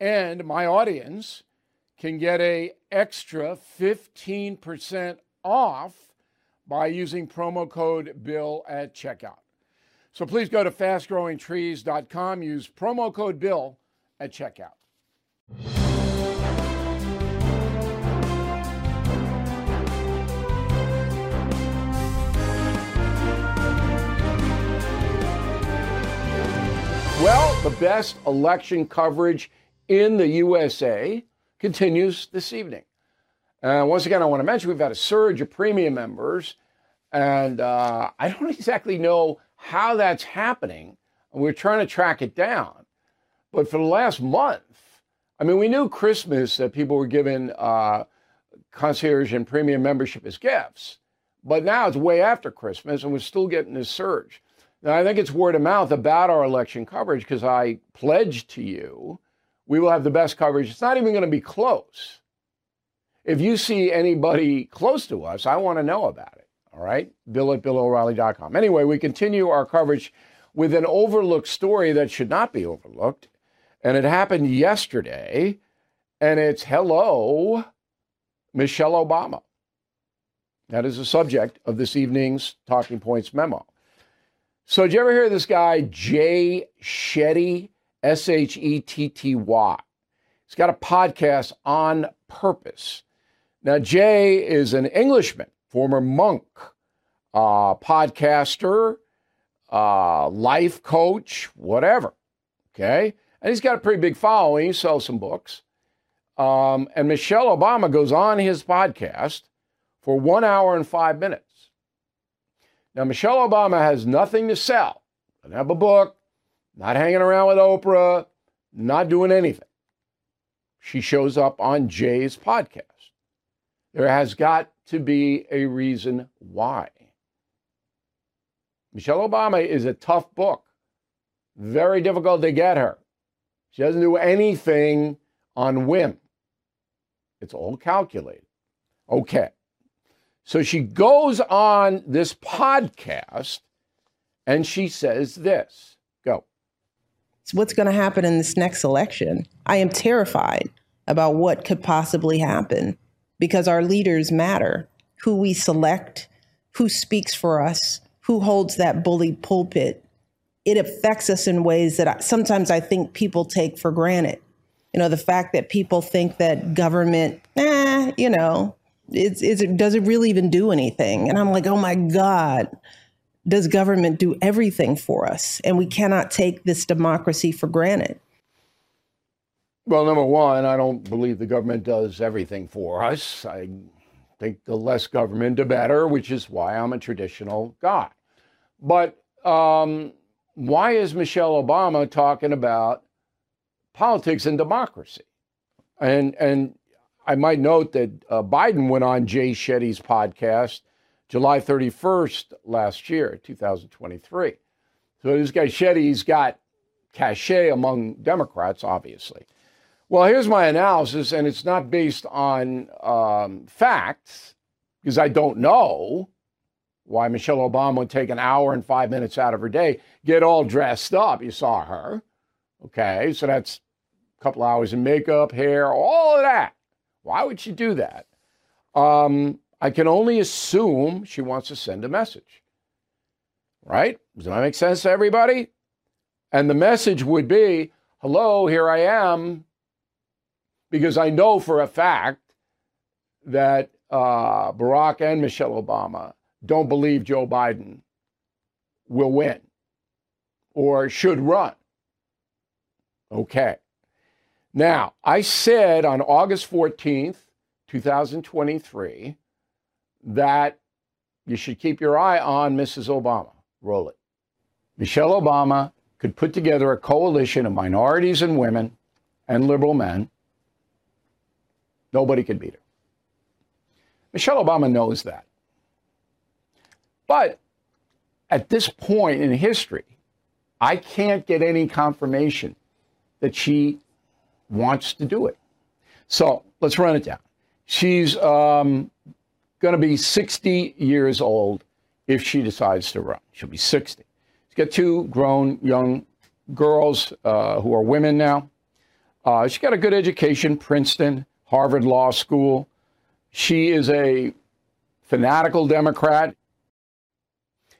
and my audience can get a extra 15% off by using promo code bill at checkout. So please go to fastgrowingtrees.com use promo code bill at checkout. Well the best election coverage in the USA continues this evening. Uh, once again, I want to mention we've had a surge of premium members, and uh, I don't exactly know how that's happening. We're trying to track it down. But for the last month, I mean, we knew Christmas that people were given uh, concierge and premium membership as gifts, but now it's way after Christmas, and we're still getting this surge. Now, I think it's word of mouth about our election coverage because I pledged to you we will have the best coverage. It's not even going to be close. If you see anybody close to us, I want to know about it. All right? Bill at BillO'Reilly.com. Anyway, we continue our coverage with an overlooked story that should not be overlooked. And it happened yesterday. And it's hello, Michelle Obama. That is the subject of this evening's Talking Points memo. So, did you ever hear this guy, Jay Shetty? S H E T T Y. He's got a podcast on purpose. Now, Jay is an Englishman, former monk, uh, podcaster, uh, life coach, whatever. Okay. And he's got a pretty big following. He sells some books. Um, and Michelle Obama goes on his podcast for one hour and five minutes. Now, Michelle Obama has nothing to sell. Doesn't have a book, not hanging around with Oprah, not doing anything. She shows up on Jay's podcast. There has got to be a reason why. Michelle Obama is a tough book, very difficult to get her. She doesn't do anything on whim, it's all calculated. Okay. So she goes on this podcast and she says this what's going to happen in this next election. I am terrified about what could possibly happen because our leaders matter. Who we select, who speaks for us, who holds that bully pulpit. It affects us in ways that I, sometimes I think people take for granted. You know, the fact that people think that government, eh, you know, it's, it's, does it really even do anything? And I'm like, oh my God, does government do everything for us? And we cannot take this democracy for granted. Well, number one, I don't believe the government does everything for us. I think the less government, the better, which is why I'm a traditional guy. But um, why is Michelle Obama talking about politics and democracy? And and I might note that uh, Biden went on Jay Shetty's podcast July 31st last year, 2023. So this guy Shetty's got cachet among Democrats, obviously. Well, here's my analysis, and it's not based on um, facts because I don't know why Michelle Obama would take an hour and five minutes out of her day, get all dressed up. You saw her. Okay, so that's a couple hours of makeup, hair, all of that. Why would she do that? Um, I can only assume she wants to send a message. Right? Does that make sense to everybody? And the message would be hello, here I am. Because I know for a fact that uh, Barack and Michelle Obama don't believe Joe Biden will win or should run. Okay. Now, I said on August 14th, 2023, that you should keep your eye on Mrs. Obama. Roll it. Michelle Obama could put together a coalition of minorities and women and liberal men. Nobody could beat her. Michelle Obama knows that. But at this point in history, I can't get any confirmation that she wants to do it. So let's run it down. She's um, going to be 60 years old if she decides to run. She'll be 60. She's got two grown young girls uh, who are women now. Uh, she's got a good education, Princeton, Harvard Law School. She is a fanatical Democrat.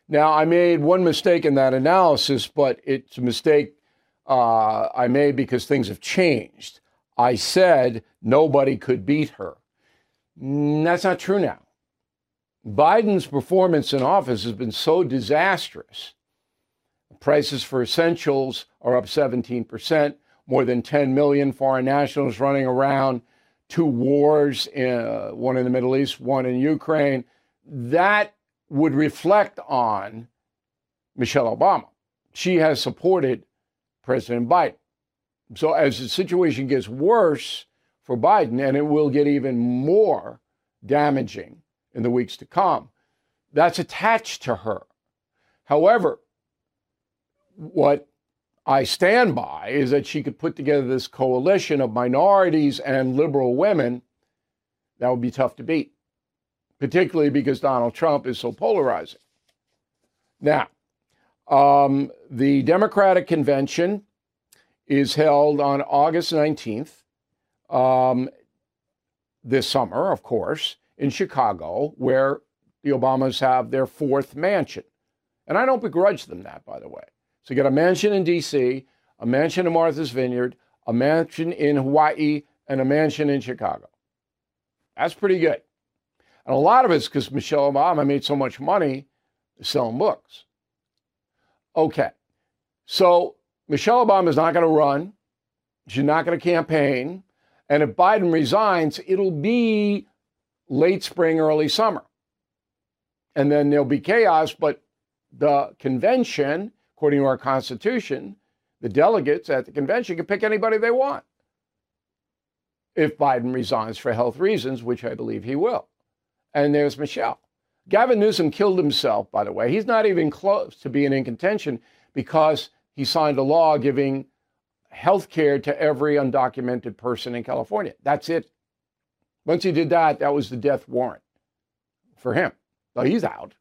Now, I made one mistake in that analysis, but it's a mistake uh, I made because things have changed. I said nobody could beat her. Mm, that's not true now. Biden's performance in office has been so disastrous. Prices for essentials are up 17%, more than 10 million foreign nationals running around, two wars, uh, one in the Middle East, one in Ukraine. That would reflect on Michelle Obama. She has supported President Biden. So as the situation gets worse for Biden, and it will get even more damaging in the weeks to come, that's attached to her. However, what I stand by is that she could put together this coalition of minorities and liberal women that would be tough to beat, particularly because Donald Trump is so polarizing. Now, um, the Democratic convention is held on August 19th, um, this summer, of course, in Chicago, where the Obamas have their fourth mansion. And I don't begrudge them that, by the way. So you got a mansion in D.C., a mansion in Martha's Vineyard, a mansion in Hawaii, and a mansion in Chicago. That's pretty good. And a lot of it's because Michelle Obama made so much money selling books. Okay. So Michelle Obama is not going to run. She's not going to campaign. And if Biden resigns, it'll be late spring, early summer. And then there'll be chaos, but the convention, according to our Constitution, the delegates at the convention can pick anybody they want if Biden resigns for health reasons, which I believe he will. And there's Michelle. Gavin Newsom killed himself, by the way. He's not even close to being in contention because he signed a law giving health care to every undocumented person in California. That's it. Once he did that, that was the death warrant for him. So he's out.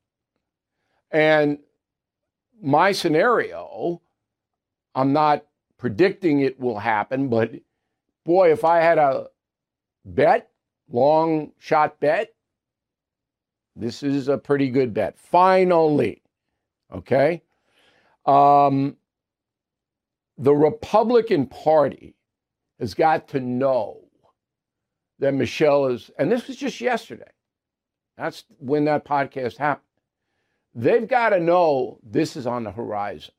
And my scenario, I'm not predicting it will happen, but boy, if I had a bet, long shot bet, this is a pretty good bet. Finally, okay? Um, the Republican Party has got to know that Michelle is, and this was just yesterday. That's when that podcast happened. They've got to know this is on the horizon.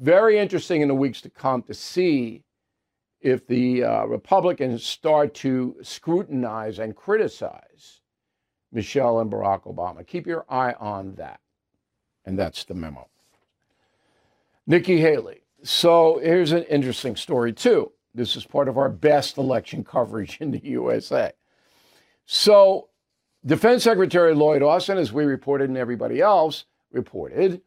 Very interesting in the weeks to come to see if the uh, Republicans start to scrutinize and criticize Michelle and Barack Obama. Keep your eye on that. And that's the memo. Nikki Haley. So here's an interesting story, too. This is part of our best election coverage in the USA. So, Defense Secretary Lloyd Austin, as we reported and everybody else reported,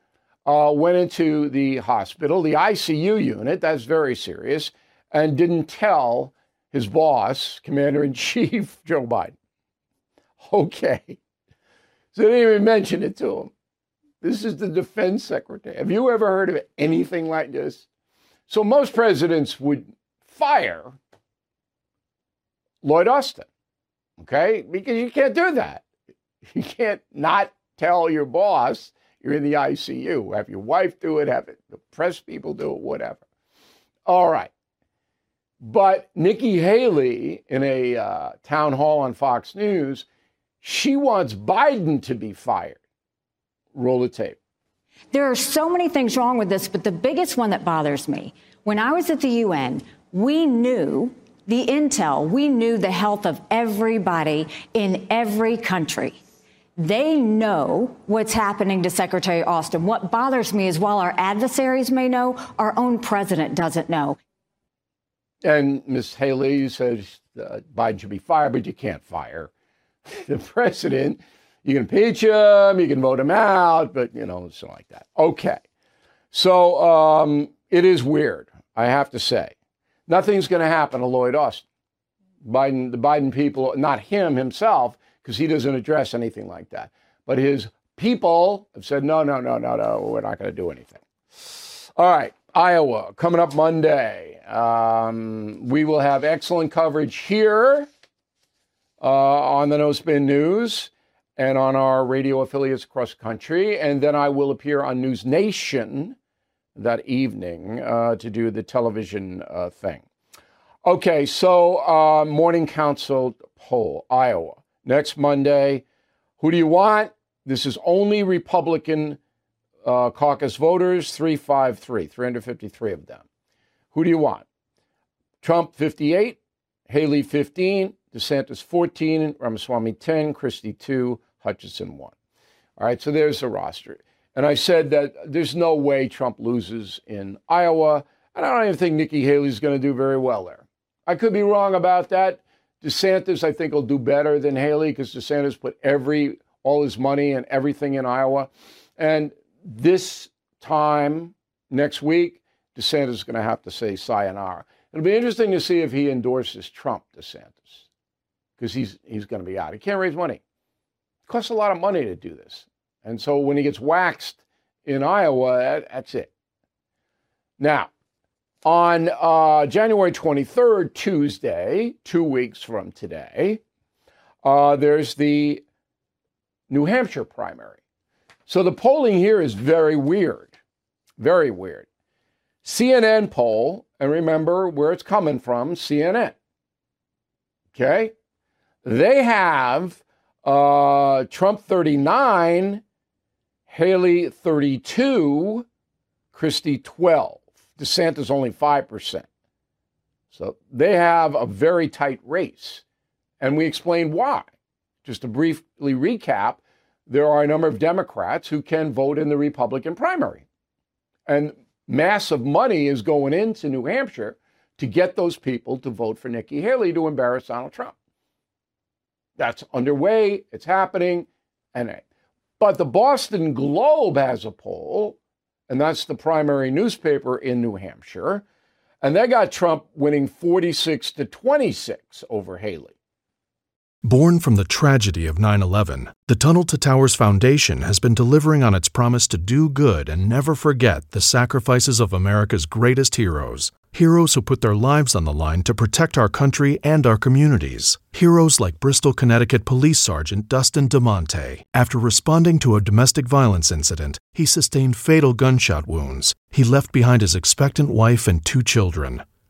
uh, went into the hospital, the ICU unit, that's very serious, and didn't tell his boss, Commander in Chief Joe Biden. Okay. So they didn't even mention it to him. This is the defense secretary. Have you ever heard of anything like this? So most presidents would fire Lloyd Austin, okay? Because you can't do that. You can't not tell your boss you're in the ICU. Have your wife do it, have it, the press people do it, whatever. All right. But Nikki Haley, in a uh, town hall on Fox News, she wants Biden to be fired. Roll the tape. There are so many things wrong with this, but the biggest one that bothers me when I was at the UN, we knew the intel, we knew the health of everybody in every country. They know what's happening to Secretary Austin. What bothers me is while our adversaries may know, our own president doesn't know. And Ms. Haley says uh, Biden should be fired, but you can't fire the president. You can impeach him, you can vote him out, but you know, something like that. Okay. So um, it is weird, I have to say. Nothing's going to happen to Lloyd Austin. Biden, the Biden people, not him himself, because he doesn't address anything like that. But his people have said, no, no, no, no, no, we're not going to do anything. All right, Iowa coming up Monday. Um, we will have excellent coverage here uh, on the No Spin News and on our radio affiliates across the country. And then I will appear on News Nation that evening uh, to do the television uh, thing. Okay, so uh, Morning Consult poll, Iowa. Next Monday, who do you want? This is only Republican uh, caucus voters, 353, 353 of them. Who do you want? Trump 58, Haley 15, DeSantis 14, Ramaswamy 10, Christie 2, Hutchinson 1. All right, so there's the roster. And I said that there's no way Trump loses in Iowa. And I don't even think Nikki Haley's going to do very well there. I could be wrong about that. DeSantis, I think, will do better than Haley because DeSantis put every all his money and everything in Iowa. And this time next week, DeSantis is going to have to say sayonara. It'll be interesting to see if he endorses Trump DeSantis because he's he's going to be out. He can't raise money. It costs a lot of money to do this, and so when he gets waxed in Iowa, that, that's it. Now, on uh, January 23rd, Tuesday, two weeks from today, uh, there's the New Hampshire primary. So the polling here is very weird, very weird. CNN poll, and remember where it's coming from CNN. Okay? They have uh, Trump 39, Haley 32, Christie 12. DeSantis only 5%. So they have a very tight race. And we explain why. Just to briefly recap, there are a number of Democrats who can vote in the Republican primary. And massive money is going into New Hampshire to get those people to vote for Nikki Haley to embarrass Donald Trump. That's underway, it's happening. And but the Boston Globe has a poll, and that's the primary newspaper in New Hampshire, and they got Trump winning 46 to 26 over Haley. Born from the tragedy of 9 11, the Tunnel to Towers Foundation has been delivering on its promise to do good and never forget the sacrifices of America's greatest heroes. Heroes who put their lives on the line to protect our country and our communities. Heroes like Bristol, Connecticut Police Sergeant Dustin DeMonte. After responding to a domestic violence incident, he sustained fatal gunshot wounds. He left behind his expectant wife and two children.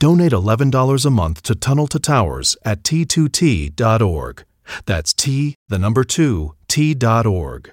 Donate $11 a month to Tunnel to Towers at t2t.org. That's T, the number 2, t.org.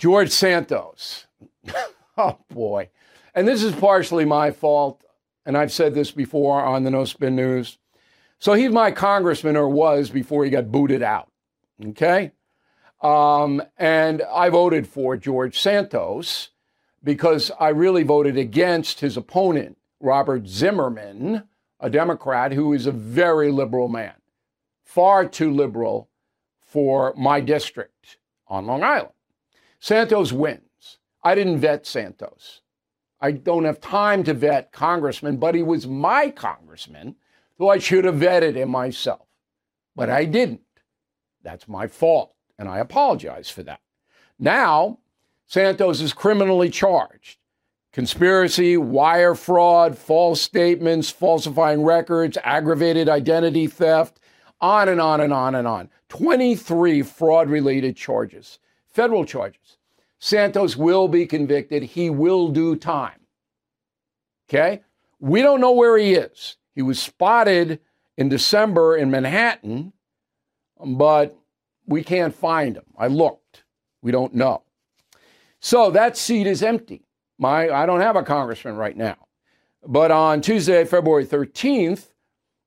George Santos. oh, boy. And this is partially my fault. And I've said this before on the No Spin News. So he's my congressman, or was before he got booted out. Okay? Um, and I voted for George Santos because I really voted against his opponent, Robert Zimmerman, a Democrat who is a very liberal man, far too liberal for my district on Long Island. Santos wins. I didn't vet Santos. I don't have time to vet congressmen, but he was my congressman, so I should have vetted him myself. But I didn't. That's my fault, and I apologize for that. Now, Santos is criminally charged conspiracy, wire fraud, false statements, falsifying records, aggravated identity theft, on and on and on and on. 23 fraud related charges federal charges. Santos will be convicted. He will do time. Okay? We don't know where he is. He was spotted in December in Manhattan, but we can't find him. I looked. We don't know. So that seat is empty. My I don't have a congressman right now. But on Tuesday, February 13th,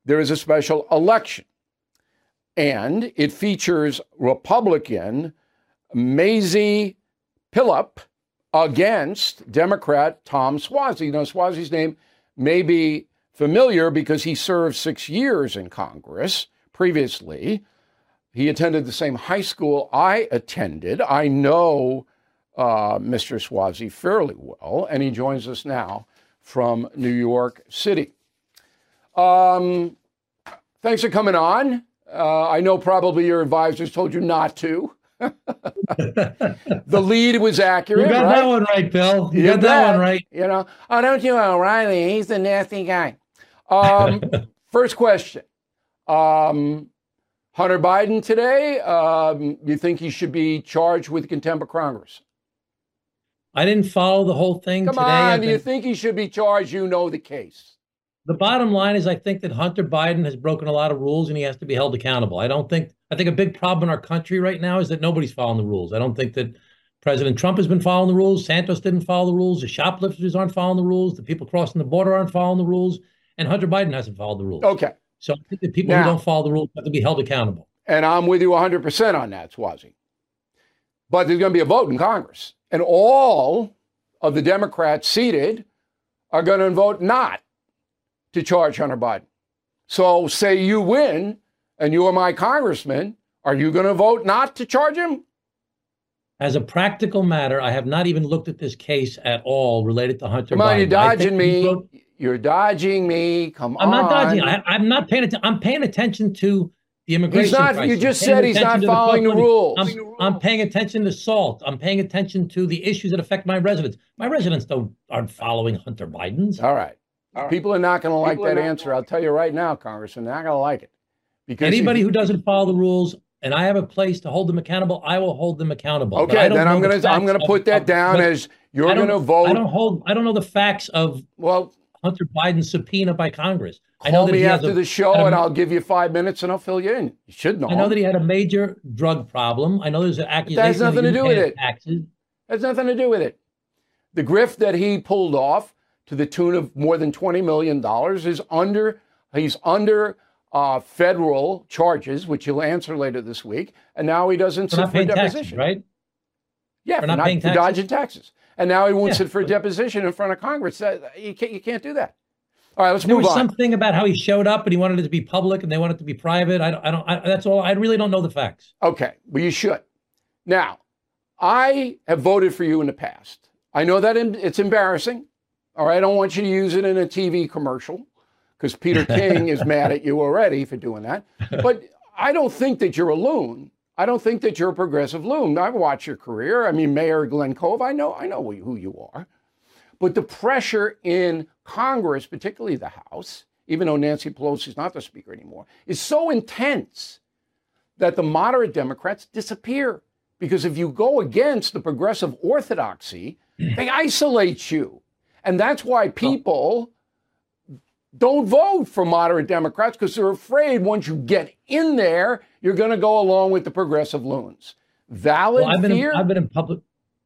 there is a special election. And it features Republican Mazi Pilip against Democrat Tom Suozzi. Now, Suozzi's name may be familiar because he served six years in Congress previously. He attended the same high school I attended. I know uh, Mr. Suozzi fairly well, and he joins us now from New York City. Um, thanks for coming on. Uh, I know probably your advisors told you not to. The lead was accurate. You got right? that one right, Bill. You, you got that one right. You know, oh, don't you, O'Reilly? He's a nasty guy. Um, first question: um, Hunter Biden today. Um, you think he should be charged with contempt of Congress? I didn't follow the whole thing Come today. on, do you think he should be charged? You know the case. The bottom line is, I think that Hunter Biden has broken a lot of rules and he has to be held accountable. I don't think. I think a big problem in our country right now is that nobody's following the rules. I don't think that President Trump has been following the rules. Santos didn't follow the rules. The shoplifters aren't following the rules. The people crossing the border aren't following the rules. And Hunter Biden hasn't followed the rules. Okay. So I think that people now, who don't follow the rules have to be held accountable. And I'm with you 100% on that, Suozzi. But there's going to be a vote in Congress. And all of the Democrats seated are going to vote not to charge Hunter Biden. So, say you win and you are my congressman, are you going to vote not to charge him? As a practical matter, I have not even looked at this case at all related to Hunter Come on, Biden. you're dodging me. Wrote, you're dodging me. Come I'm on. I'm not dodging. I, am not paying attention. I'm paying attention to the immigration he's not, crisis. You just said he's not following the, the rules. I'm, I'm, paying attention to SALT. I'm paying attention to the issues that affect my residents. My residents don't aren't following Hunter Biden's. All right. All right. People are not going to like that answer. I'll tell you right now, Congressman, they're not going to like it. Because anybody who doesn't follow the rules and I have a place to hold them accountable, I will hold them accountable. Okay, then I'm going to I'm going to put that of, down as you're going to vote. I don't hold. I don't know the facts of well Hunter Biden's subpoena by Congress. Call me after a, the show a, and I'll give you five minutes and I'll fill you in. You should know. I know that he had a major drug problem. I know there's an accusation. That has nothing to do with it. Taxes. Has nothing to do with it. The grift that he pulled off to the tune of more than twenty million dollars is under. He's under uh, federal charges, which he'll answer later this week, and now he doesn't for sit for a deposition. Taxes, right? Yeah, for, not, not for dodging taxes, and now he won't yeah, sit for a deposition in front of Congress. You can't. You can't do that. All right, let's there move was on. something about how he showed up and he wanted it to be public and they wanted it to be private. I don't, I don't, I, that's all. I really don't know the facts. Okay, well, you should. Now, I have voted for you in the past. I know that it's embarrassing. All right, I don't want you to use it in a TV commercial because Peter King is mad at you already for doing that. But I don't think that you're a loon. I don't think that you're a progressive loon. I've watched your career. I mean, Mayor Glenn Cove, I know, I know who you are. But the pressure in Congress, particularly the House, even though Nancy Pelosi is not the speaker anymore, is so intense that the moderate Democrats disappear. Because if you go against the progressive orthodoxy, they isolate you. And that's why people don't vote for moderate Democrats because they're afraid once you get in there, you're going to go along with the progressive loons. Valid well, I've been fear. In, I've been in public.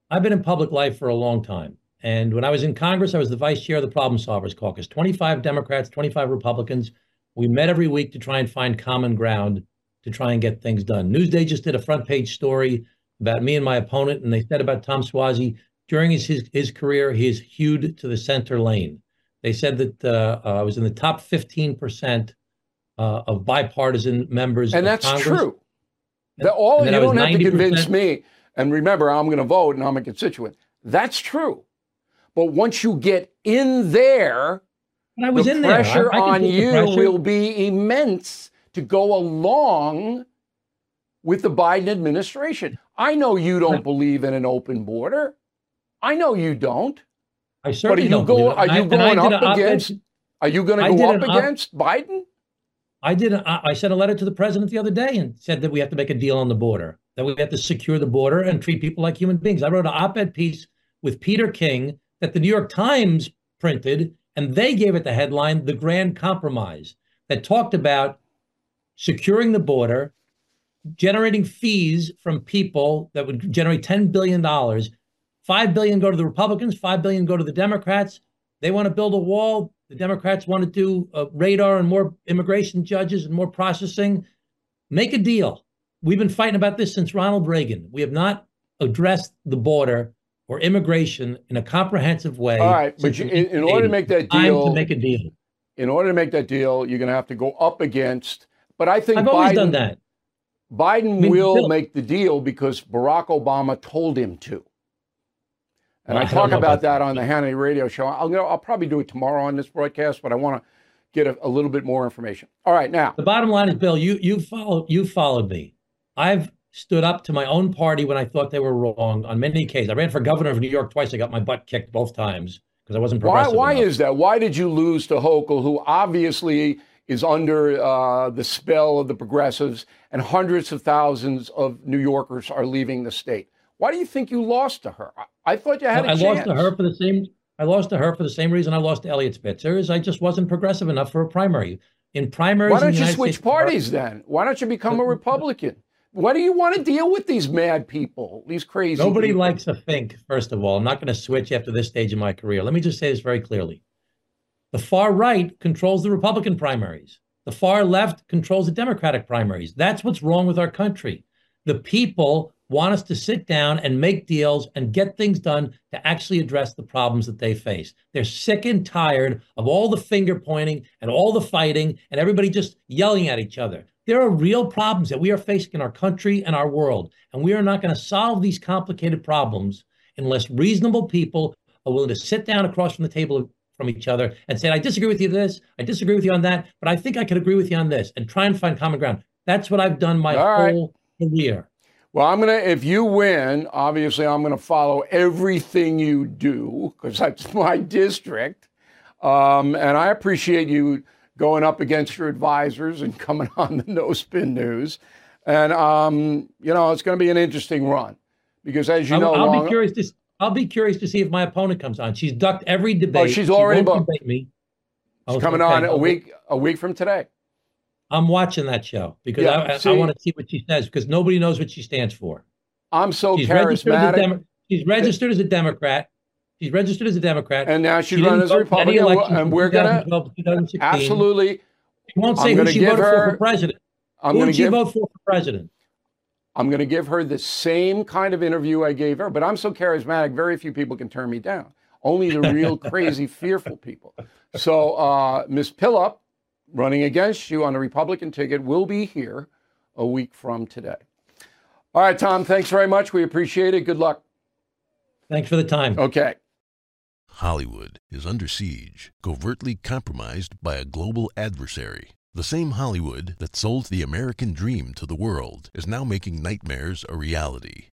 I've been in public life for a long time, and when I was in Congress, I was the vice chair of the Problem Solvers Caucus 25 Democrats, 25 Republicans. We met every week to try and find common ground to try and get things done. Newsday just did a front page story about me and my opponent, and they said about Tom Suozzi during his, his, his career, he is hewed to the center lane. They said that uh, uh, I was in the top 15% uh, of bipartisan members. And that's Congress. true. That all you don't have to convince me. And remember, I'm going to vote and I'm a constituent. That's true. But once you get in there, I was the in pressure I, I on you pressure. will be immense to go along with the Biden administration. I know you don't believe in an open border. I know you don't. I certainly but are you don't. Go, are you going up against? Are you going to go up against op- Biden? I did. A, I sent a letter to the president the other day and said that we have to make a deal on the border. That we have to secure the border and treat people like human beings. I wrote an op-ed piece with Peter King that the New York Times printed, and they gave it the headline The Grand Compromise, that talked about securing the border, generating fees from people that would generate $10 billion. 5 billion go to the Republicans, 5 billion go to the Democrats. They want to build a wall. The Democrats want to do uh, radar and more immigration judges and more processing. Make a deal. We've been fighting about this since Ronald Reagan. We have not addressed the border or immigration in a comprehensive way. All right, but you, in, in order to make that deal, to make a deal. In order to make that deal, you're going to have to go up against. But I think I've Biden, always done that. Biden I mean, will Bill, make the deal because Barack Obama told him to. And well, I talk about, about that on the Hannity radio show. I'll, I'll probably do it tomorrow on this broadcast, but I want to get a, a, little bit more information. All right, now the bottom line is, Bill, you you followed you followed me. I've stood up to my own party when I thought they were wrong on many occasions. I ran for governor of New York twice. I got my butt kicked both times because I wasn't progressive. Why, why enough. is that? Why did you lose to Hochul, who obviously is under uh, the spell of the progressives, and hundreds of thousands of New Yorkers are leaving the state? Why do you think you lost to her? I, I thought you had well, a I chance. lost to her for the same. I lost to her for the same reason I lost to Eliot Spitzer. Is I just wasn't progressive enough for a primary. In primaries, why don't you switch States parties then? Why don't you become a Republican? Why do you want to deal with these mad people, these crazy? Nobody people? likes a think. First of all, I'm not going to switch after this stage of my career. Let me just say this very clearly: the far right controls the Republican primaries. The far left controls the Democratic primaries. That's what's wrong with our country. The people want us to sit down and make deals and get things done to actually address the problems that they face. They're sick and tired of all the finger pointing and all the fighting and everybody just yelling at each other. There are real problems that we are facing in our country and our world, and we are not going to solve these complicated problems unless reasonable people are willing to sit down across from the table from each other and say, I disagree with you this, I disagree with you on that, but I think I could agree with you on this and try and find common ground. That's what I've done my all whole right. career. Well, I'm going to, if you win, obviously I'm going to follow everything you do because that's my district. Um, and I appreciate you going up against your advisors and coming on the No Spin News. And, um, you know, it's going to be an interesting run because as you know, I'll, long, be curious to, I'll be curious to see if my opponent comes on. She's ducked every debate. Oh, she's already she debate me. It's coming okay. on a week a week from today. I'm watching that show because yeah, I, I, I want to see what she says because nobody knows what she stands for. I'm so she's charismatic. Registered Demo- she's registered as a Democrat. She's registered as a Democrat, and now she's she running as a Republican. And we're gonna absolutely. She won't say who she voted her, for for president. I'm who did she give, vote for for president? I'm going to give her the same kind of interview I gave her, but I'm so charismatic, very few people can turn me down. Only the real crazy, fearful people. So, uh, Ms. Pilip, running against you on a Republican ticket, will be here a week from today. All right, Tom, thanks very much. We appreciate it. Good luck. Thanks for the time. Okay. Hollywood is under siege, covertly compromised by a global adversary. The same Hollywood that sold the American dream to the world is now making nightmares a reality.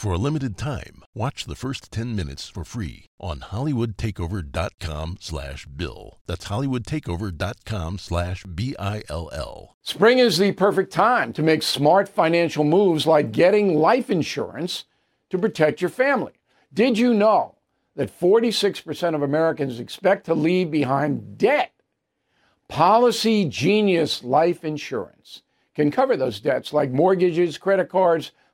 For a limited time, watch the first 10 minutes for free on hollywoodtakeover.com slash bill. That's hollywoodtakeover.com slash B-I-L-L. Spring is the perfect time to make smart financial moves like getting life insurance to protect your family. Did you know that 46% of Americans expect to leave behind debt? Policy Genius Life Insurance can cover those debts like mortgages, credit cards,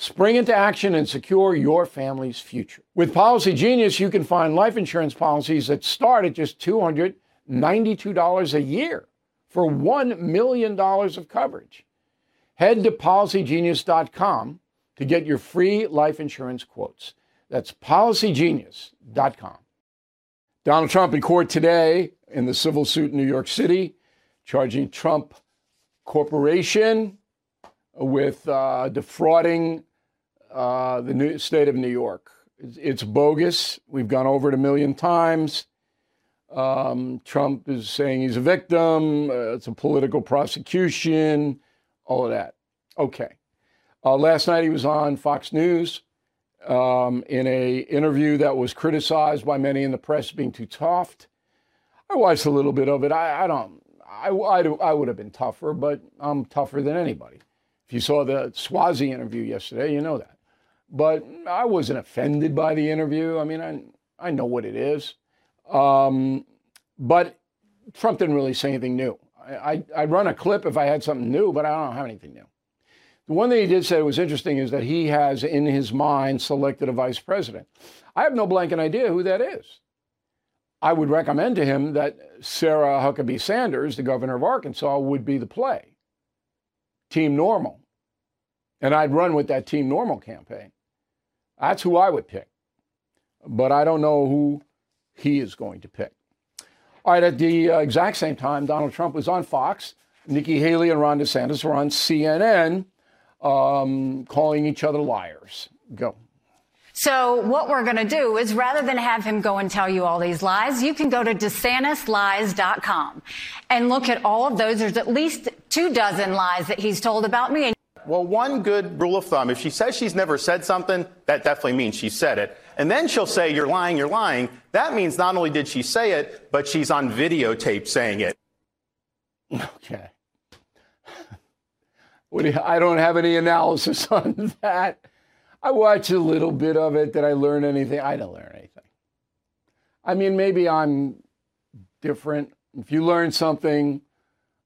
Spring into action and secure your family's future. With Policy Genius, you can find life insurance policies that start at just $292 a year for $1 million of coverage. Head to policygenius.com to get your free life insurance quotes. That's policygenius.com. Donald Trump in court today in the civil suit in New York City, charging Trump Corporation with uh, defrauding uh, the new state of New York. It's, it's, bogus. We've gone over it a million times. Um, Trump is saying he's a victim. Uh, it's a political prosecution. All of that. Okay. Uh, last night he was on Fox News um, in a interview that was criticized by many in the press being too soft. I watched a little bit of it. I, I don't. I, I, I would have been tougher, but I'm tougher than anybody. If you saw the Suozzi interview yesterday, you know that. But I wasn't offended by the interview. I mean, I, I know what it is. Um, but Trump didn't really say anything new. I, I, would run a clip if I had something new, but I don't have anything new. The one thing he did say was interesting is that he has in his mind selected a vice president. I have no blanket idea who that is. I would recommend to him that Sarah Huckabee Sanders, the governor of Arkansas, would be the play. Team Normal. And I'd run with that Team Normal campaign. That's who I would pick. But I don't know who he is going to pick. All right, at the uh, exact same time, Donald Trump was on Fox. Nikki Haley and Ron DeSantis were on CNN um, calling each other liars. Go. So what we're going to do is rather than have him go and tell you all these lies, you can go to DeSantisLies.com and look at all of those. There's at least two dozen lies that he's told about me. Well, one good rule of thumb, if she says she's never said something, that definitely means she said it. And then she'll say, you're lying, you're lying. That means not only did she say it, but she's on videotape saying it. Okay. I don't have any analysis on that. I watch a little bit of it. Did I learn anything? I didn't learn anything. I mean, maybe I'm different. If you learn something,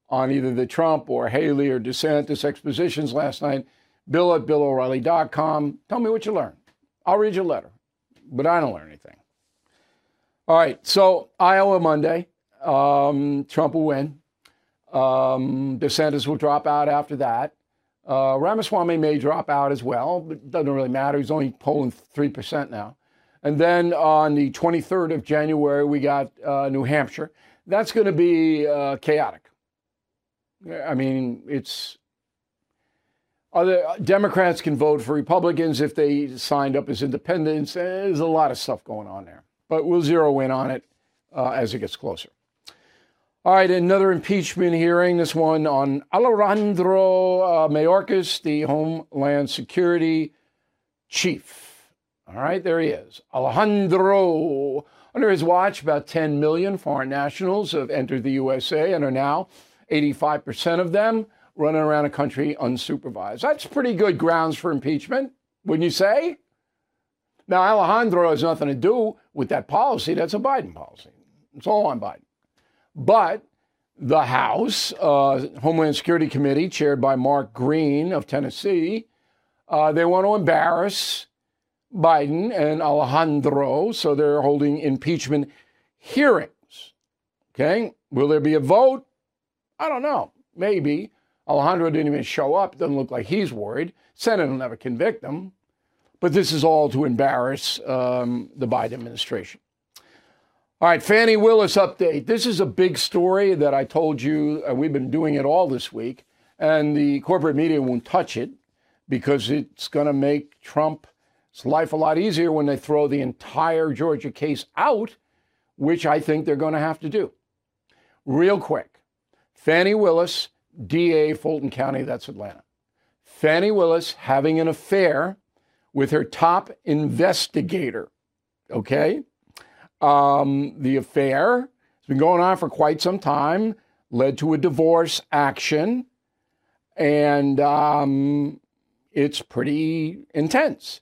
on either the Trump or Haley or DeSantis expositions last night. Bill at BillO'Reilly.com. Tell me what you learned. I'll read your letter. but I don't learn anything. All right, so Iowa Monday, um, Trump will win. Um, DeSantis will drop out after that. Uh, Ramaswamy may drop out as well, but it doesn't really matter. He's only polling 3% now. And then on the 23rd of January, we got uh, New Hampshire. That's going to be uh, chaotic. I mean, it's other Democrats can vote for Republicans if they signed up as independents. There's a lot of stuff going on there, but we'll zero in on it uh, as it gets closer. All right, another impeachment hearing. This one on Alejandro uh, Mayorkas, the Homeland Security chief. All right, there he is. Alejandro. Under his watch, about 10 million foreign nationals have entered the USA and are now 85% of them running around the country unsupervised. That's pretty good grounds for impeachment, wouldn't you say? Now, Alejandro has nothing to do with that policy. That's a Biden policy. It's all on Biden. But the House uh, Homeland Security Committee, chaired by Mark Green of Tennessee, uh, they want to embarrass Biden and Alejandro, so they're holding impeachment hearings. Okay, will there be a vote? I don't know. Maybe. Alejandro didn't even show up. Doesn't look like he's worried. Senate will never convict him. But this is all to embarrass um, the Biden administration. All right, Fani Willis update. This is a big story that I told you. Uh, we've been doing it all this week, and the corporate media won't touch it because it's going to make Trump's life a lot easier when they throw the entire Georgia case out, which I think they're going to have to do. Real quick Fani Willis, DA, Fulton County, that's Atlanta. Fani Willis having an affair with her top investigator. Okay? Um, the affair has been going on for quite some time, led to a divorce action, and um, it's pretty intense.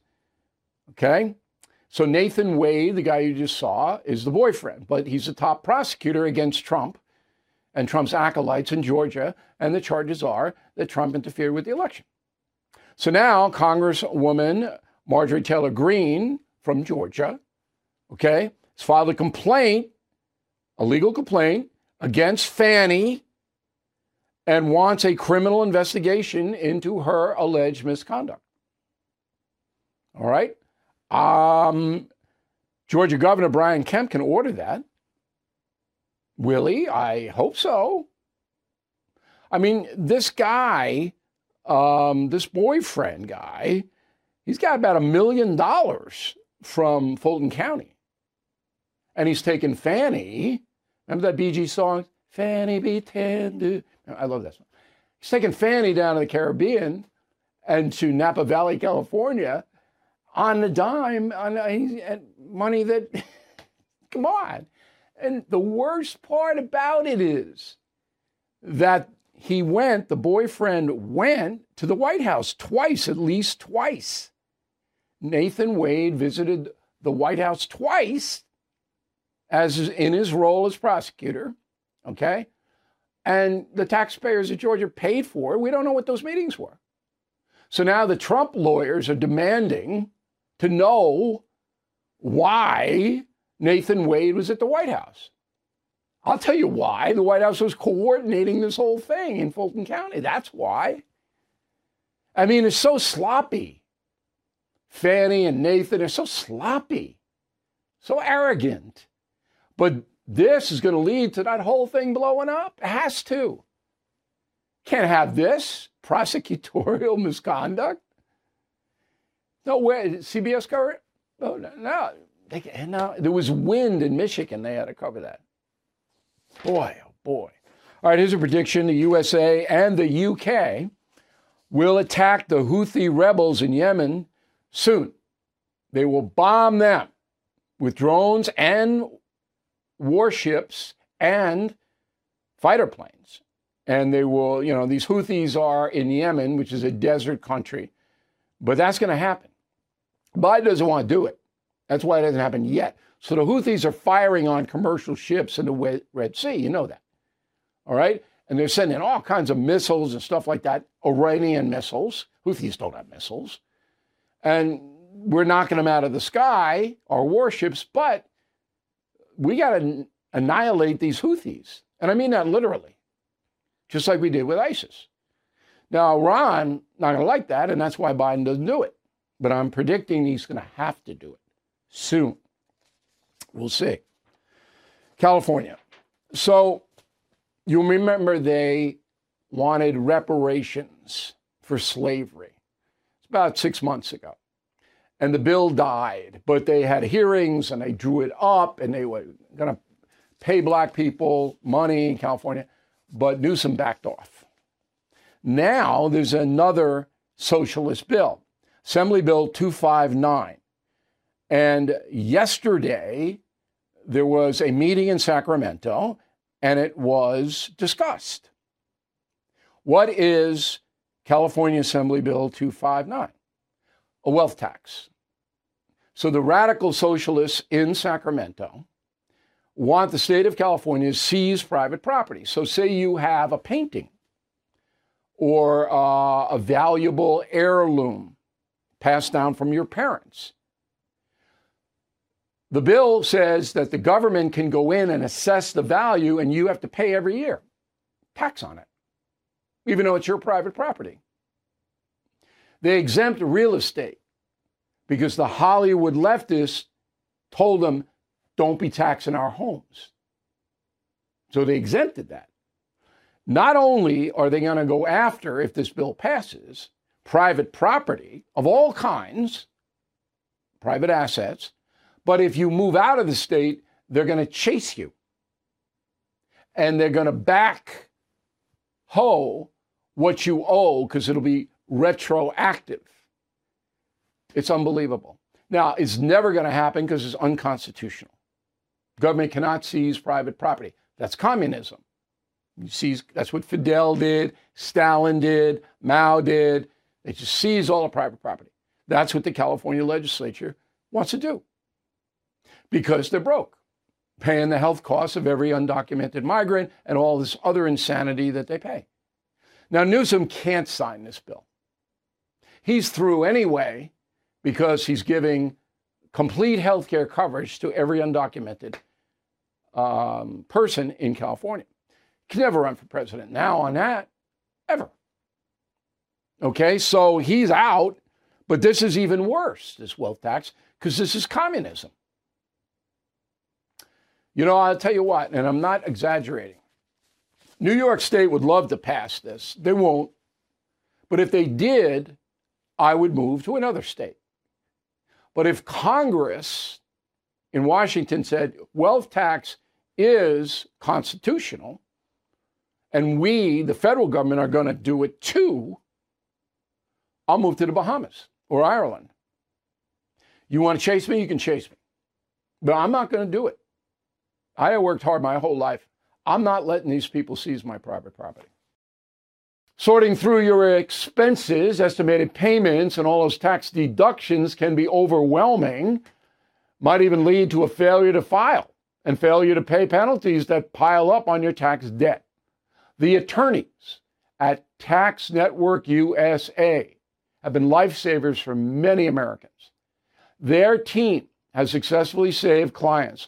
Okay? So Nathan Wade, the guy you just saw, is the boyfriend, but he's a top prosecutor against Trump and Trump's acolytes in Georgia, and the charges are that Trump interfered with the election. So now Congresswoman Marjorie Taylor Greene from Georgia, okay, has filed a complaint, a legal complaint against Fani and wants a criminal investigation into her alleged misconduct. All right. Um, Georgia Governor Brian Kemp can order that. Will he? I hope so. I mean, this guy, um, this boyfriend guy, he's got about a million dollars from Fulton County. And he's taken Fani. Remember that Gees song? Fanny be tender. I love that song. He's taken Fani down to the Caribbean and to Napa Valley, California on the dime on uh, money that, come on. And the worst part about it is that he went, the boyfriend went to the White House twice, at least twice. Nathan Wade visited the White House twice as in his role as prosecutor, okay? And the taxpayers of Georgia paid for it. We don't know what those meetings were. So now the Trump lawyers are demanding to know why Nathan Wade was at the White House. I'll tell you why. The White House was coordinating this whole thing in Fulton County. That's why. I mean, it's so sloppy. Fani and Nathan are so sloppy, so arrogant. But this is going to lead to that whole thing blowing up. It has to. Can't have this prosecutorial misconduct. No way. CBS covered it? Oh, no, no. They, now There was wind in Michigan. They had to cover that. Boy, oh boy. All right, here's a prediction the USA and the UK will attack the Houthi rebels in Yemen soon. They will bomb them with drones and warships and fighter planes. And they will, you know, these Houthis are in Yemen, which is a desert country. But that's going to happen. Biden doesn't want to do it. That's why it hasn't happened yet. So the Houthis are firing on commercial ships in the Red Sea. You know that. All right? And they're sending all kinds of missiles and stuff like that, Iranian missiles. Houthis don't have missiles. And we're knocking them out of the sky, our warships, but we got to annihilate these Houthis. And I mean that literally, just like we did with ISIS. Now, Iran not going to like that, and that's why Biden doesn't do it. But I'm predicting he's going to have to do it soon. We'll see. California. So you remember they wanted reparations for slavery. It's about six months ago. And the bill died, but they had hearings and they drew it up and they were going to pay black people money in California. But Newsom backed off. Now there's another socialist bill, Assembly Bill 259. And yesterday, there was a meeting in Sacramento and it was discussed. What is California Assembly Bill 259? A wealth tax. So the radical socialists in Sacramento want the state of California to seize private property. So, say you have a painting or uh, a valuable heirloom passed down from your parents. The bill says that the government can go in and assess the value and you have to pay every year tax on it, even though it's your private property. They exempt real estate because the Hollywood leftists told them, don't be taxing our homes. So they exempted that. Not only are they going to go after, if this bill passes, private property of all kinds, private assets, but if you move out of the state, they're going to chase you. And they're going to back hoe what you owe because it'll be retroactive. It's unbelievable. Now, it's never going to happen because it's unconstitutional. Government cannot seize private property. That's communism. You seize, that's what Fidel did, Stalin did, Mao did. They just seize all the private property. That's what the California legislature wants to do because they're broke, paying the health costs of every undocumented migrant and all this other insanity that they pay. Now, Newsom can't sign this bill. He's through anyway because he's giving complete health care coverage to every undocumented um, person in California. Can never run for president now on that, ever. Okay, so he's out, but this is even worse, this wealth tax, because this is communism. You know, I'll tell you what, and I'm not exaggerating. New York State would love to pass this. They won't. But if they did, I would move to another state. But if Congress in Washington said wealth tax is constitutional, and we, the federal government, are going to do it too, I'll move to the Bahamas or Ireland. You want to chase me? You can chase me. But I'm not going to do it. I have worked hard my whole life. I'm not letting these people seize my private property. Sorting through your expenses, estimated payments, and all those tax deductions can be overwhelming, might even lead to a failure to file and failure to pay penalties that pile up on your tax debt. The attorneys at Tax Network USA have been lifesavers for many Americans. Their team has successfully saved clients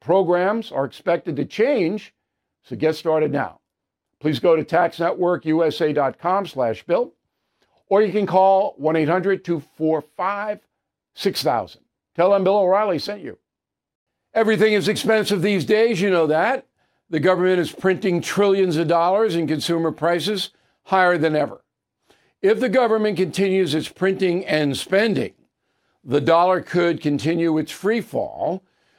programs are expected to change, so get started now. Please go to taxnetworkusa.com slash bill, or you can call 1-800-245-6000. Tell them Bill O'Reilly sent you. Everything is expensive these days, you know that. The government is printing trillions of dollars and consumer prices higher than ever. If the government continues its printing and spending, the dollar could continue its free fall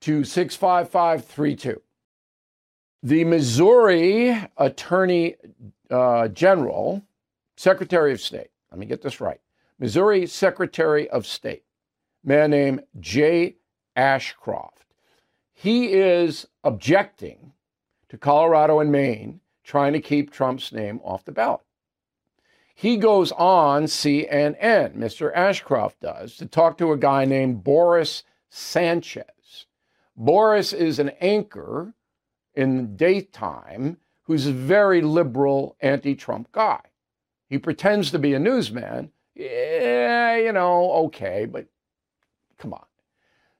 to 65532. The Missouri Attorney uh, General, Secretary of State, let me get this right. Missouri Secretary of State, man named Jay Ashcroft. He is objecting to Colorado and Maine trying to keep Trump's name off the ballot. He goes on CNN, Mr. Ashcroft does, to talk to a guy named Boris Sanchez. Boris is an anchor in daytime who's a very liberal anti Trump guy. He pretends to be a newsman. Yeah, you know, okay, but come on.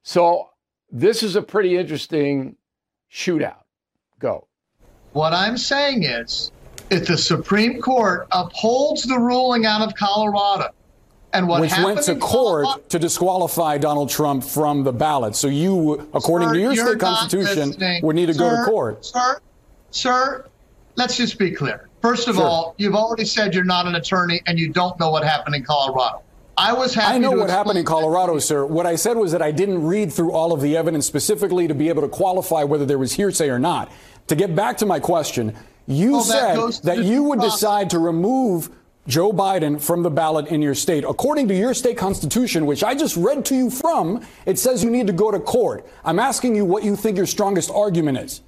So this is a pretty interesting shootout. Go. What I'm saying is, if the Supreme Court upholds the ruling out of Colorado, and what which went to court Colorado, to disqualify Donald Trump from the ballot. So you, according sir, to your state constitution, listening. would need to sir, go to court. Sir, sir, let's just be clear. First of sure. all, you've already said you're not an attorney and you don't know what happened in Colorado. I was happy. I know what happened in Colorado, sir. What I said was that I didn't read through all of the evidence specifically to be able to qualify whether there was hearsay or not. To get back to my question, you well, said that, that you would process. decide to remove Joe Biden from the ballot in your state. According to your state constitution, which I just read to you from, it says you need to go to court. I'm asking you what you think your strongest argument is.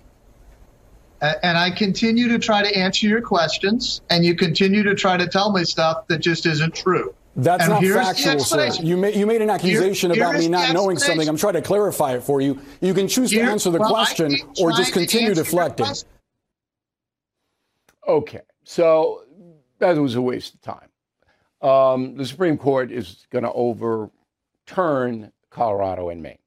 And I continue to try to answer your questions, and you continue to try to tell me stuff that just isn't true. That's and not factual, sir. You made, you made an accusation here, about me not knowing something. I'm trying to clarify it for you. You can choose here, to answer the well, question or just continue deflecting. Okay. So that was a waste of time. Um, the Supreme Court is going to overturn Colorado and Maine.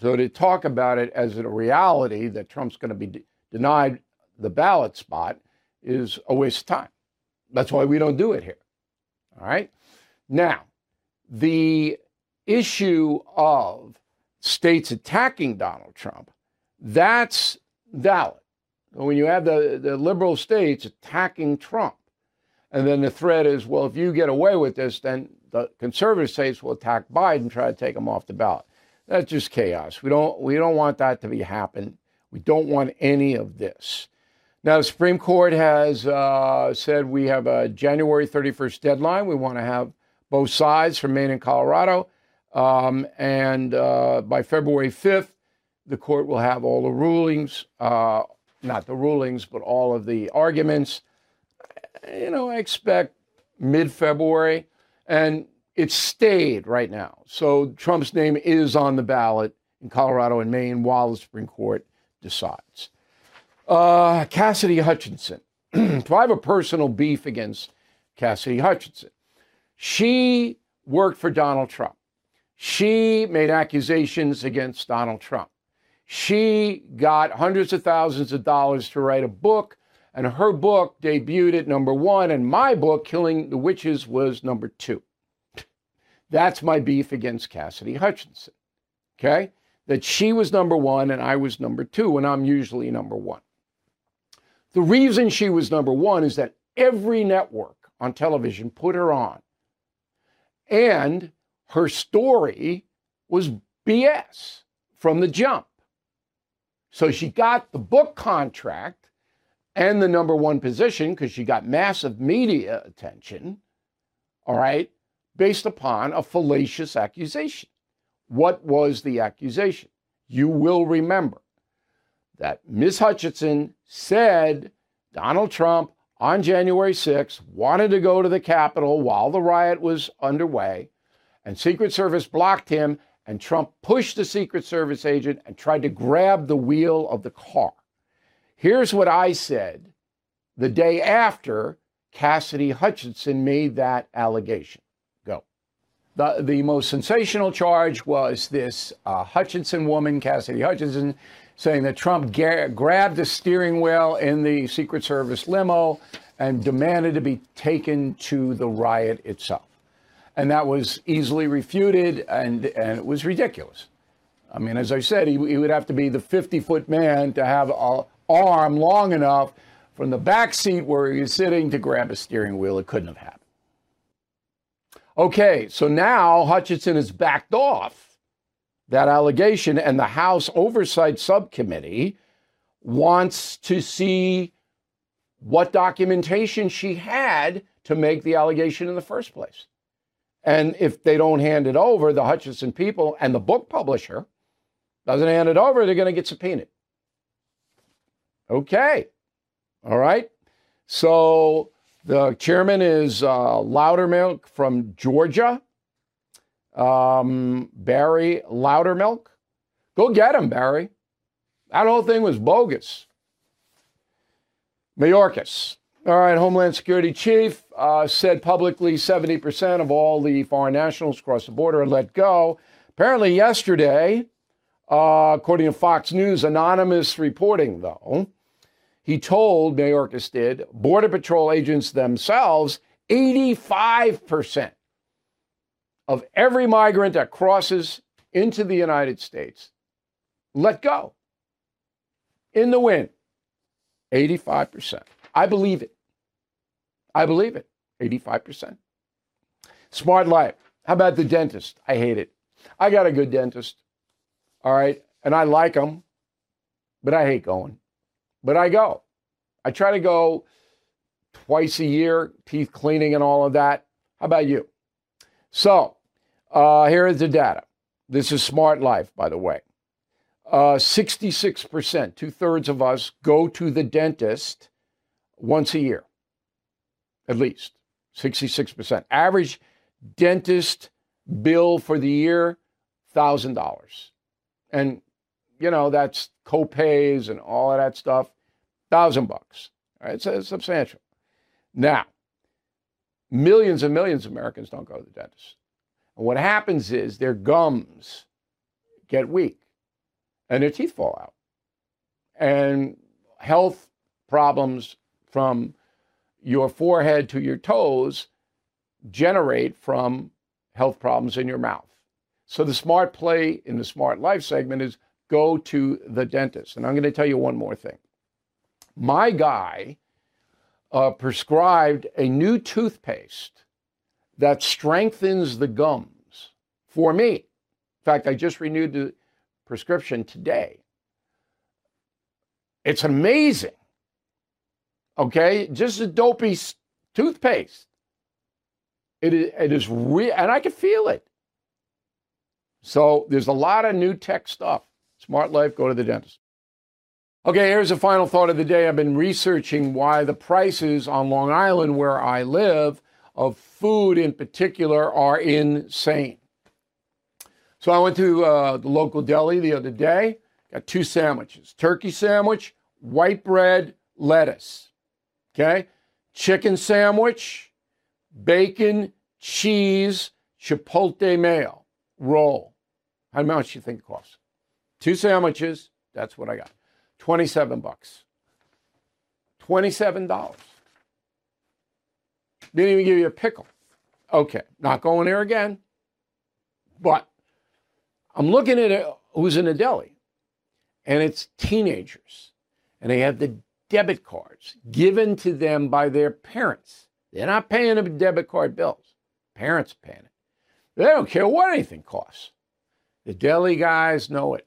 So to talk about it as a reality that Trump's going to be de- denied the ballot spot is a waste of time. That's why we don't do it here. All right. Now, the issue of states attacking Donald Trump, that's valid. When you have the, the liberal states attacking Trump, and then the threat is, well, if you get away with this, then the conservative states will attack Biden, try to take him off the ballot. That's just chaos. We don't we don't want that to be happen. We don't want any of this. Now, the Supreme Court has uh, said we have a January 31st deadline. We want to have both sides from Maine and Colorado. Um, and uh, by February 5th, the court will have all the rulings, uh, not the rulings, but all of the arguments. You know, I expect mid February. And it's stayed right now. So Trump's name is on the ballot in Colorado and Maine while the Supreme Court decides. Uh, Cassidy Hutchinson. so I have a personal beef against Cassidy Hutchinson. She worked for Donald Trump. She made accusations against Donald Trump. She got hundreds of thousands of dollars to write a book, and her book debuted at number one, and my book, Killing the Witches, was number two. That's my beef against Cassidy Hutchinson. Okay? That she was number one and I was number two, and I'm usually number one. The reason she was number one is that every network on television put her on and her story was BS from the jump. So she got the book contract and the number one position because she got massive media attention, all right, based upon a fallacious accusation. What was the accusation? You will remember that Ms. Hutchinson said Donald Trump on January 6th wanted to go to the Capitol while the riot was underway, and Secret Service blocked him and Trump pushed the Secret Service agent and tried to grab the wheel of the car. Here's what I said the day after Cassidy Hutchinson made that allegation. Go. The, the most sensational charge was this uh, Hutchinson woman, Cassidy Hutchinson, saying that Trump ga- grabbed the steering wheel in the Secret Service limo and demanded to be taken to the riot itself. And that was easily refuted, and, and it was ridiculous. I mean, as I said, he, he would have to be the 50 foot man to have an arm long enough from the back seat where he was sitting to grab a steering wheel. It couldn't have happened. Okay, so now Hutchinson has backed off that allegation, and the House Oversight Subcommittee wants to see what documentation she had to make the allegation in the first place. And if they don't hand it over, the Hutchinson people and the book publisher doesn't hand it over, they're going to get subpoenaed. Okay. All right. So the chairman is uh, Loudermilk from Georgia. Um, Barry Loudermilk. Go get him, Barry. That whole thing was bogus. Mayorkas. All right, Homeland Security Chief uh, said publicly 70% of all the foreign nationals across the border are let go. Apparently, yesterday, uh, according to Fox News, anonymous reporting, though, he told, Mayorkas did, Border Patrol agents themselves 85% of every migrant that crosses into the United States let go in the wind. 85%. I believe it. I believe it. 85%. Smart life. How about the dentist? I hate it. I got a good dentist. All right. And I like them, but I hate going. But I go. I try to go twice a year, teeth cleaning and all of that. How about you? So uh, here is the data. This is Smart Life, by the way. Uh, 66%, two thirds of us go to the dentist once a year, at least. 66%. Average dentist bill for the year, $1,000. And, you know, that's copays and all of that stuff. Thousand bucks. Right, so it's substantial. Now, millions and millions of Americans don't go to the dentist. And what happens is their gums get weak and their teeth fall out. And health problems from your forehead to your toes generate from health problems in your mouth. So the smart play in the smart life segment is go to the dentist. And I'm going to tell you one more thing. My guy uh, prescribed a new toothpaste that strengthens the gums for me. In fact, I just renewed the prescription today. It's amazing. Okay, just a dopey toothpaste. It is, it is real, and I can feel it. So there's a lot of new tech stuff. Smart life, go to the dentist. Okay, here's a final thought of the day. I've been researching why the prices on Long Island, where I live, of food in particular, are insane. So I went to uh, the local deli the other day, got two sandwiches turkey sandwich, white bread, lettuce. Okay. Chicken sandwich, bacon, cheese, chipotle mayo, roll. How much do you think it costs? Two sandwiches. That's what I got. 27 bucks. $27. Didn't even give you a pickle. Okay, not going there again. But I'm looking at it, who's in a deli, and it's teenagers, and they have the debit cards given to them by their parents. They're not paying the debit card bills. Parents paying it. They don't care what anything costs. The deli guys know it.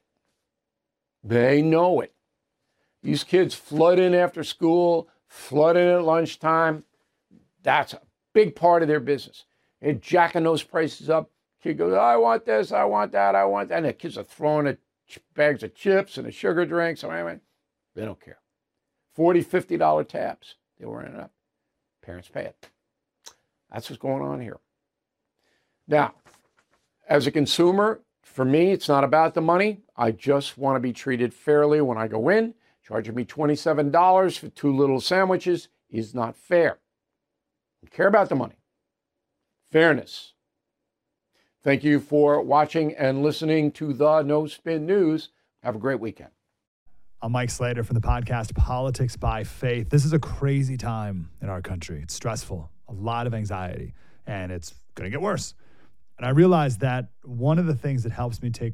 They know it. These kids flood in after school, flood in at lunchtime. That's a big part of their business. They're jacking those prices up. Kid goes, I want this, I want that, I want that. And the kids are throwing a bags of chips and a sugar drink. So anyway, they don't care. 40 $50 tabs. They were in it up. Parents pay it. That's what's going on here. Now, as a consumer, For me, it's not about the money. I just want to be treated fairly when I go in. Charging me $27 for two little sandwiches is not fair. I care about the money. Fairness. Thank you for watching and listening to the No Spin News. Have a great weekend. I'm Mike Slater from the podcast Politics by Faith. This is a crazy time in our country. It's stressful, a lot of anxiety, and it's going to get worse. And I realized that one of the things that helps me take